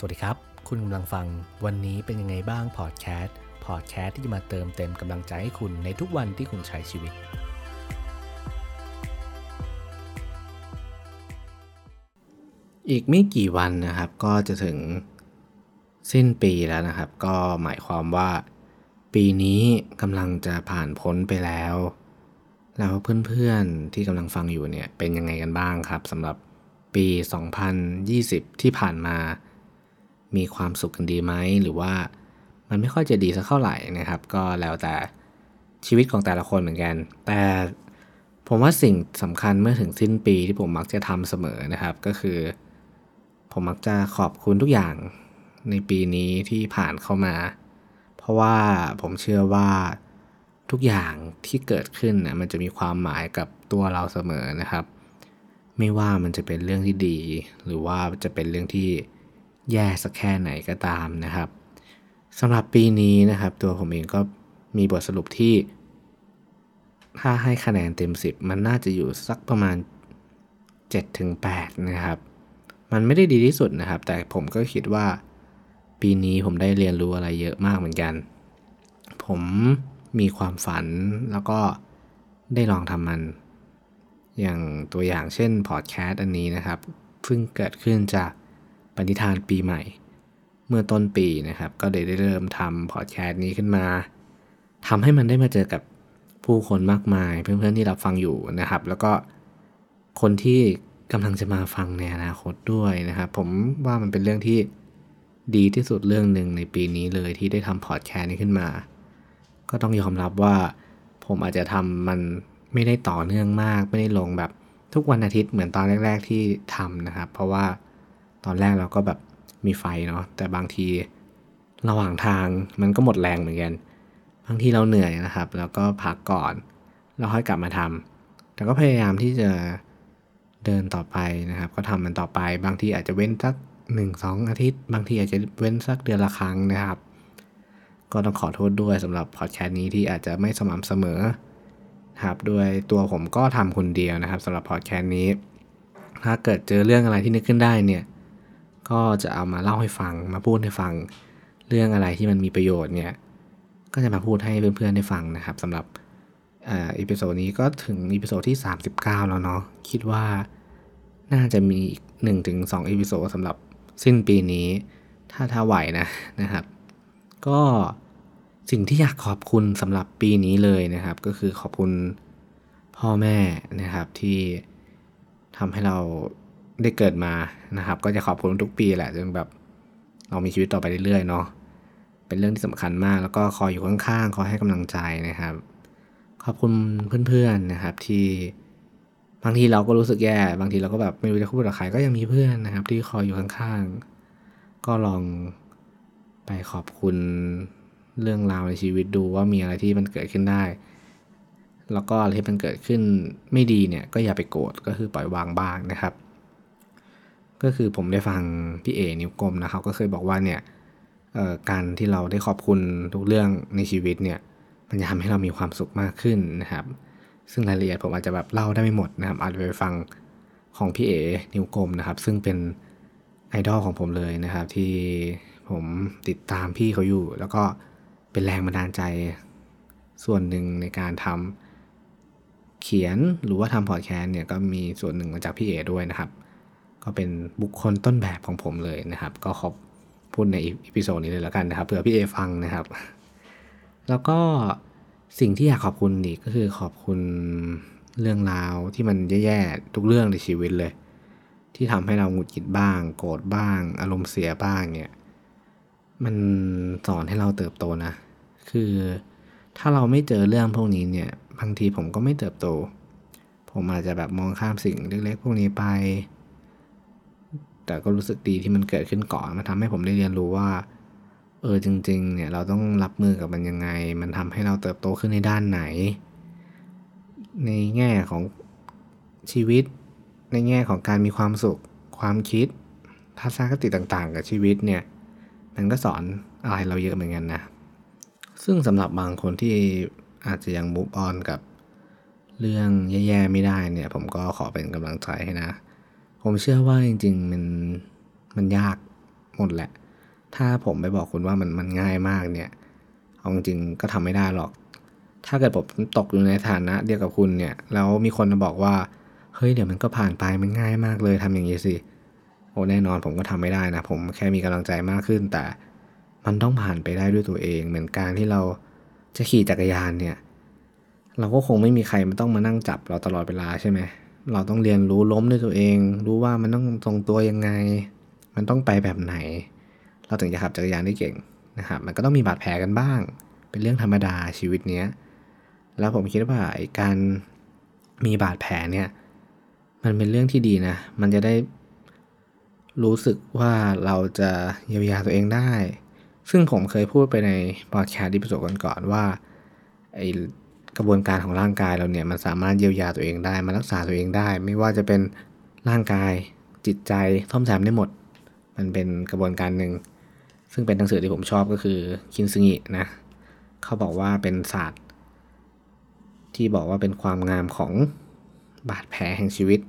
สวัสดีครับ คุณกำลังฟังวันนี้เป็นยังไงบ้างพอดแคสต์พอดแคสต์ที่จะมาเติมเต็มกำลังใจให้คุณในทุกวันที่คุณใช้ชีวิต อีกไม่กี่วันนะครับก็จะถึงสิ้นปีแล้วนะครับ ก็หมายความว่า ปีนี้กำลังจะผ่านพ้นไปแล้ว แล้วเพื่อนๆที่กำลังฟังอยู่เนี่ยเป็นยังไงกันบ้างครับสำหรับปี 2020 ที่ผ่านมา มีความสุขกันดีไหมหรือว่ามันไม่ค่อยจะดีสักเท่าไหร่นะครับ ก็แล้วแต่ชีวิตของแต่ละคนเหมือนกัน แต่ผมว่าสิ่งสำคัญเมื่อถึงสิ้นปีที่ผมมักจะทำเสมอนะครับ ก็คือ ผมมักจะขอบคุณทุกอย่างในปีนี้ที่ผ่านเข้ามา เพราะว่าผมเชื่อว่าทุกอย่างที่เกิดขึ้นนะมันจะมีความหมายกับตัวเราเสมอนะครับ ไม่ว่ามันจะเป็นเรื่องที่ดี หรือว่าจะเป็นเรื่องที่ แย่สักแค่ไหนก็ตามนะครับสำหรับปีนี้นะครับ ตัวผมเองก็มีบทสรุปที่ ถ้าให้คะแนนเต็ม 10 มันน่าจะอยู่สักประมาณ 7-8 นะครับ มันไม่ได้ดีที่สุดนะครับ แต่ผมก็คิดว่าปีนี้ผมได้เรียนรู้อะไรเยอะมากเหมือนกัน ผมมีความฝันแล้วก็ได้ลองทำมัน อย่างตัวอย่างเช่นพอดแคสต์อันนี้นะครับซึ่งเกิดขึ้นจาก ปณิธานปีใหม่ เมื่อต้นปีนะครับ ก็ได้เริ่มทำพอดแคสต์นี้ขึ้นมาทำให้มันได้มาเจอกับผู้คนมากมาย เพื่อนๆที่รับฟังอยู่นะครับ แล้วก็คนที่กำลังจะมาฟังในอนาคตด้วยนะครับ ผมว่ามันเป็นเรื่องที่ดีที่สุดเรื่องหนึ่งในปีนี้เลยที่ได้ทำพอดแคสต์นี้ขึ้นมา ก็ต้องยอมรับว่าผมอาจจะทำมันไม่ได้ต่อเนื่องมาก ไม่ได้ลงแบบทุกวันอาทิตย์เหมือนตอนแรก ๆที่ทำนะครับ เพราะว่า ตอนแรกเราก็แบบมีไฟเนาะแต่บางทีระหว่างทางมันก็หมดแรงเหมือนกัน บางทีเราเหนื่อยนะครับ แล้วก็พักก่อนแล้วค่อยกลับมาทำแต่ก็พยายามที่จะเดินต่อไปนะครับ ก็ทำมันต่อไป บางทีอาจจะเว้นสักหนึ่งสองอาทิตย์ บางทีอาจจะเว้นสักเดือนละครั้งนะครับ ก็ต้องขอโทษด้วยสำหรับพอดแคสต์นี้ที่อาจจะไม่สม่ำเสมอครับด้วยตัวผมก็ทำคนเดียวนะครับสำหรับพอดแคสต์นี้ ถ้าเกิดเจอเรื่องอะไรที่นึกขึ้นได้เนี่ย ก็จะเอามาเล่าให้ฟังมาพูดให้ฟังเรื่องอะไรที่มันมีประโยชน์เนี่ยก็จะมาพูดให้เพื่อนๆได้ฟังนะครับสำหรับ episode นี้ก็ถึง episode ที่ 39 แล้วเนาะคิดว่าน่าจะมีอีก1-2 episode สำหรับสิ้นปีนี้ ถ้าถ้าไหวนะนะครับ ก็สิ่งที่อยากขอบคุณสำหรับปีนี้เลยนะครับ ก็คือขอบคุณพ่อแม่นะครับที่ทำให้เรา ได้เกิดมานะครับ ก็จะขอบคุณทุกปีแหละจนแบบเรามีชีวิตต่อไปเรื่อยๆเนาะเป็นเรื่องที่สำคัญมาก แล้วก็คอยอยู่ข้างๆคอยให้กำลังใจนะครับ ขอบคุณเพื่อนๆนะครับ ที่บางทีเราก็รู้สึกแย่ บางทีเราก็แบบไม่รู้จะพูดกับใครก็ยังมีเพื่อนนะครับ ที่คอยอยู่ข้างๆ ก็ลองไปขอบคุณเรื่องราวในชีวิตดูว่ามีอะไรที่มันเกิดขึ้นได้ แล้วก็อะไรที่มันเกิดขึ้นไม่ดีเนี่ย ก็อย่าไปโกรธก็คือปล่อยวางบ้างนะครับ ก็คือผมได้ฟังพี่เอนิ้วกลมนะครับก็เคยบอกว่าเนี่ยการที่เราได้ขอบคุณทุกเรื่องในชีวิตเนี่ยมันจะทำให้เรามีความสุขมากขึ้นนะครับ ซึ่งรายละเอียดผมอาจจะแบบเล่าได้ไม่หมดนะครับอาจจะไปฟังของพี่เอนิ้วกลมนะครับ ซึ่งเป็นไอดอลของผมเลยนะครับ ที่ผมติดตามพี่เขาอยู่ แล้วก็เป็นแรงบันดาลใจส่วนหนึ่งในการทำเขียนหรือว่าทำพอดแคสต์เนี่ยก็มีส่วนหนึ่งมาจากพี่เอด้วยนะครับ ก็เป็นบุคคลต้นแบบของผมเลยนะครับ ก็ขอบพูดใน episode นี้เลยแล้วกันนะครับเผื่อพี่เอฟังนะครับ แล้วก็สิ่งที่อยากขอบคุณอีกก็คือขอบคุณเรื่องราวที่มันแย่ๆทุกเรื่องในชีวิตเลย ที่ทำให้เราหงุดหงิดบ้าง โกรธบ้าง อารมณ์เสียบ้างเนี่ยมันสอนให้เราเติบโตนะ คือถ้าเราไม่เจอเรื่องพวกนี้เนี่ยบางทีผมก็ไม่เติบโต ผมอาจจะแบบมองข้ามสิ่งเล็กๆพวกนี้ไป แต่ก็รู้สึกดีที่มันเกิดขึ้นก่อนมันทำให้ผมได้เรียนรู้ว่า เออจริง ๆ เนี่ยเราต้องรับมือกับมันยังไง มันทำให้เราเติบโตขึ้นในด้านไหน ในแง่ของชีวิต ในแง่ของการมีความสุข ความคิดทัศนคติต่าง ๆ กับชีวิตเนี่ย มันก็สอนอะไรเราเยอะเหมือนกันนะ ซึ่งสำหรับบางคนที่อาจจะยังมุฟออนกับเรื่องแย่ ๆ ไม่ได้เนี่ย ผมก็ขอเป็นกำลังใจให้นะ ผมเชื่อว่าจริงๆมันมันยากหมดแหละ ถ้าผมไปบอกคุณว่ามันมันง่ายมากเนี่ย เอาจริงก็ทำไม่ได้หรอก ถ้าเกิดผมตกอยู่ในฐานะเดียวกับคุณเนี่ย แล้วมีคนมาบอกว่า เฮ้ยเดี๋ยวมันก็ผ่านไปมันง่ายมากเลยทำอย่างนี้สิ โอ้แน่นอนผมก็ทำไม่ได้นะ ผมแค่มีกำลังใจมากขึ้น แต่มันต้องผ่านไปได้ด้วยตัวเอง เหมือนการที่เราจะขี่จักรยานเนี่ย เราก็คงไม่มีใครมันต้องมานั่งจับเราตลอดเวลาใช่ไหม เราต้องเรียนรู้ล้มด้วยตัวเอง รู้ว่ามันต้องทรงตัวยังไง มันต้องไปแบบไหน เราถึงจะขับจักรยานได้เก่งนะครับมันก็ต้องมีบาดแผลกันบ้าง เป็นเรื่องธรรมดาชีวิตเนี้ยแล้วผมคิดว่าไอ้การมีบาดแผลเนี่ยมันเป็นเรื่องที่ดีนะ มันจะได้รู้สึกว่าเราจะเยียวยาตัวเองได้ ซึ่งผมเคยพูดไปในพอดแคสต์ที่ประสบก่อนๆว่าไอ กระบวนการของร่างกายเราเนี่ยมันสามารถเยียวยาตัวเองได้มารักษาตัวเองได้ ไม่ว่าจะเป็นร่างกายจิตใจท่อมแซมได้หมด มันเป็นกระบวนการหนึ่งซึ่งเป็นหนังสือที่ผมชอบก็คือคินซึงินะเขาบอกว่าเป็นศาสตร์ ที่บอกว่าเป็นความงามของบาดแผลแห่งชีวิต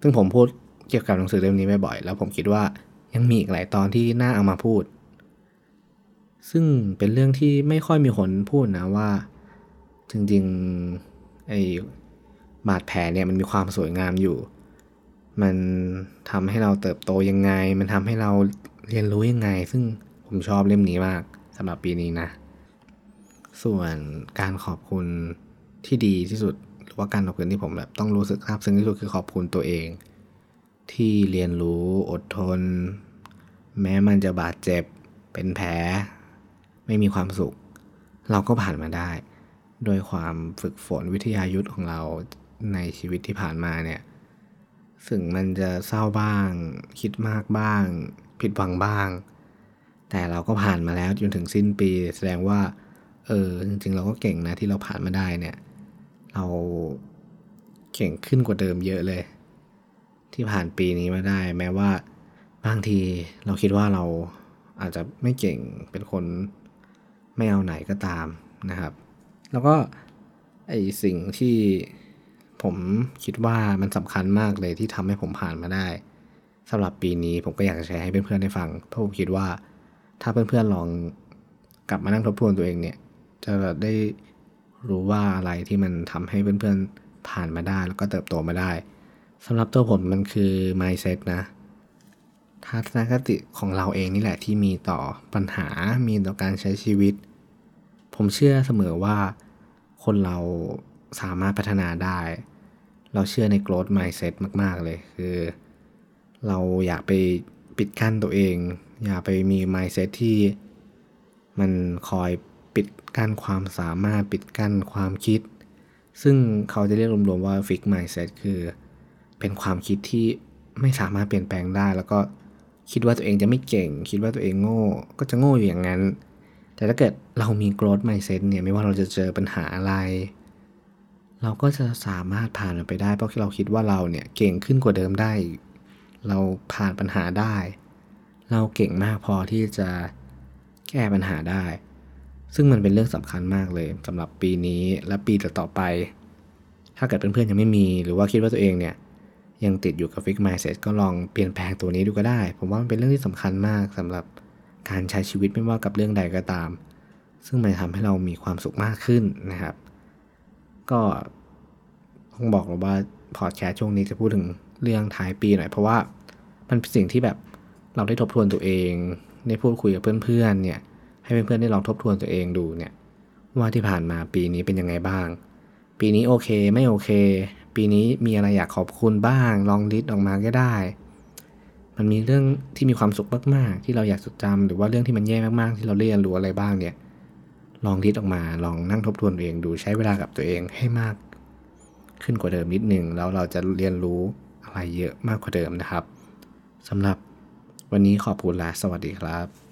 ซึ่งผมพูดเกี่ยวกับหนังสือเล่มนี้บ่อยๆแล้วผมคิดว่ายังมีอีกหลายตอนที่น่าเอามาพูด ซึ่งเป็นเรื่องที่ไม่ค่อยมีคนพูดนะว่า จริงๆไอ้บาดแผลเนี่ยมันมีความสวยงามอยู่ มันทำให้เราเติบโตยังไง มันทำให้เราเรียนรู้ยังไง ซึ่งผมชอบเล่มนี้มากสำหรับปีนี้นะ ส่วนการขอบคุณที่ดีที่สุด หรือว่าการขอบคุณที่ผมแบบต้องรู้สึกซาบซึ้งที่สุดคือขอบคุณตัวเอง ที่เรียนรู้อดทน แม้มันจะบาดเจ็บเป็นแผล ไม่มีความสุข เราก็ผ่านมาได้ โดยความฝึกฝนวิทยายุทธของเราในชีวิตที่ผ่านมาเนี่ยซึ่งมันจะเศร้าบ้าง คิดมากบ้าง ผิดหวังบ้าง แต่เราก็ผ่านมาแล้วจนถึงสิ้นปี แสดงว่า เออจริงๆ เราก็เก่งนะที่เราผ่านมาได้เนี่ย เราเก่งขึ้นกว่าเดิมเยอะเลย ที่ผ่านปีนี้มาได้ แม้ว่าบางทีเราคิดว่าเราอาจจะไม่เก่งเป็นคนไม่เอาไหนก็ตามนะครับ แล้วก็ไอสิ่งที่ผมคิดว่ามันสำคัญมากเลยที่ทำให้ผมผ่านมาได้สำหรับปีนี้ผมก็อยากจะแชร์ให้เพื่อนๆได้ฟัง เพราะผมคิดว่าถ้าเพื่อนๆลองกลับมานั่งทบทวนตัวเองเนี่ย จะได้รู้ว่าอะไรที่มันทำให้เพื่อนๆผ่านมาได้ แล้วก็เติบโตมาได้สำหรับตัวผมมันคือ mindset นะทัศนคติของเราเองนี่แหละที่มีต่อปัญหา มีต่อการใช้ชีวิต ผมเชื่อเสมอว่าคนเราสามารถพัฒนาได้ เราเชื่อใน growth mindset มาก ๆ เลย คือ เราอยากไปปิดกั้นตัวเอง อย่าไปมี mindset ที่มันคอยปิดกั้นความสามารถปิดกั้นความคิด ซึ่งเขาจะเรียกรวมๆว่า fix mindset คือ เป็นความคิดที่ไม่สามารถเปลี่ยนแปลงได้ แล้วก็คิดว่าตัวเองจะไม่เก่ง คิดว่าตัวเองโง่ ก็จะโง่อยู่อย่างนั้น แต่ถ้าเกิดเรามี growth mindset เนี่ยไม่ว่าเราจะเจอปัญหาอะไร เราก็จะสามารถผ่านมันไปได้ เพราะเราคิดว่าเราเนี่ยเก่งขึ้นกว่าเดิมได้ เราผ่านปัญหาได้ เราเก่งมากพอที่จะแก้ปัญหาได้ ซึ่งมันเป็นเรื่องสำคัญมากเลยสำหรับปีนี้และปีต่อๆไป ถ้าเกิดเพื่อนๆยังไม่มี หรือว่าคิดว่าตัวเองเนี่ยยังติดอยู่กับฟิก mindset ก็ลองเปลี่ยนแปลงตัวนี้ดูก็ได้ ผมว่ามันเป็นเรื่องที่สำคัญมากสำหรับ การใช้ชีวิตไม่ว่ากับเรื่องใดก็ตาม ซึ่งมันทำให้เรามีความสุขมากขึ้นนะครับ ก็ต้องบอกเลยว่าพอดแคสต์ช่วงนี้จะพูดถึงเรื่องท้ายปีหน่อยเพราะว่ามันเป็นสิ่งที่แบบเราได้ทบทวนตัวเองได้พูดคุยกับเพื่อนๆเนี่ยให้เพื่อนๆได้ลองทบทวนตัวเองดูเนี่ยว่าที่ผ่านมาปีนี้เป็นยังไงบ้าง ปีนี้โอเคไม่โอเค ปีนี้มีอะไรอยากขอบคุณบ้าง ลองลิสต์ออกมาก็ได้ มันมีเรื่องที่มีความสุขมากๆ ที่เราอยากจดจำหรือว่าเรื่องที่มันแย่มากๆ ที่เราเรียนรู้อะไรบ้างเนี่ย ลองคิดออกมาลองนั่งทบทวนตัวเองดูใช้เวลากับตัวเองให้มาก ขึ้นกว่าเดิมนิดหนึ่งแล้วเราจะเรียนรู้อะไรเยอะมากกว่าเดิมนะครับสำหรับวันนี้ขอบคุณและสวัสดีครับ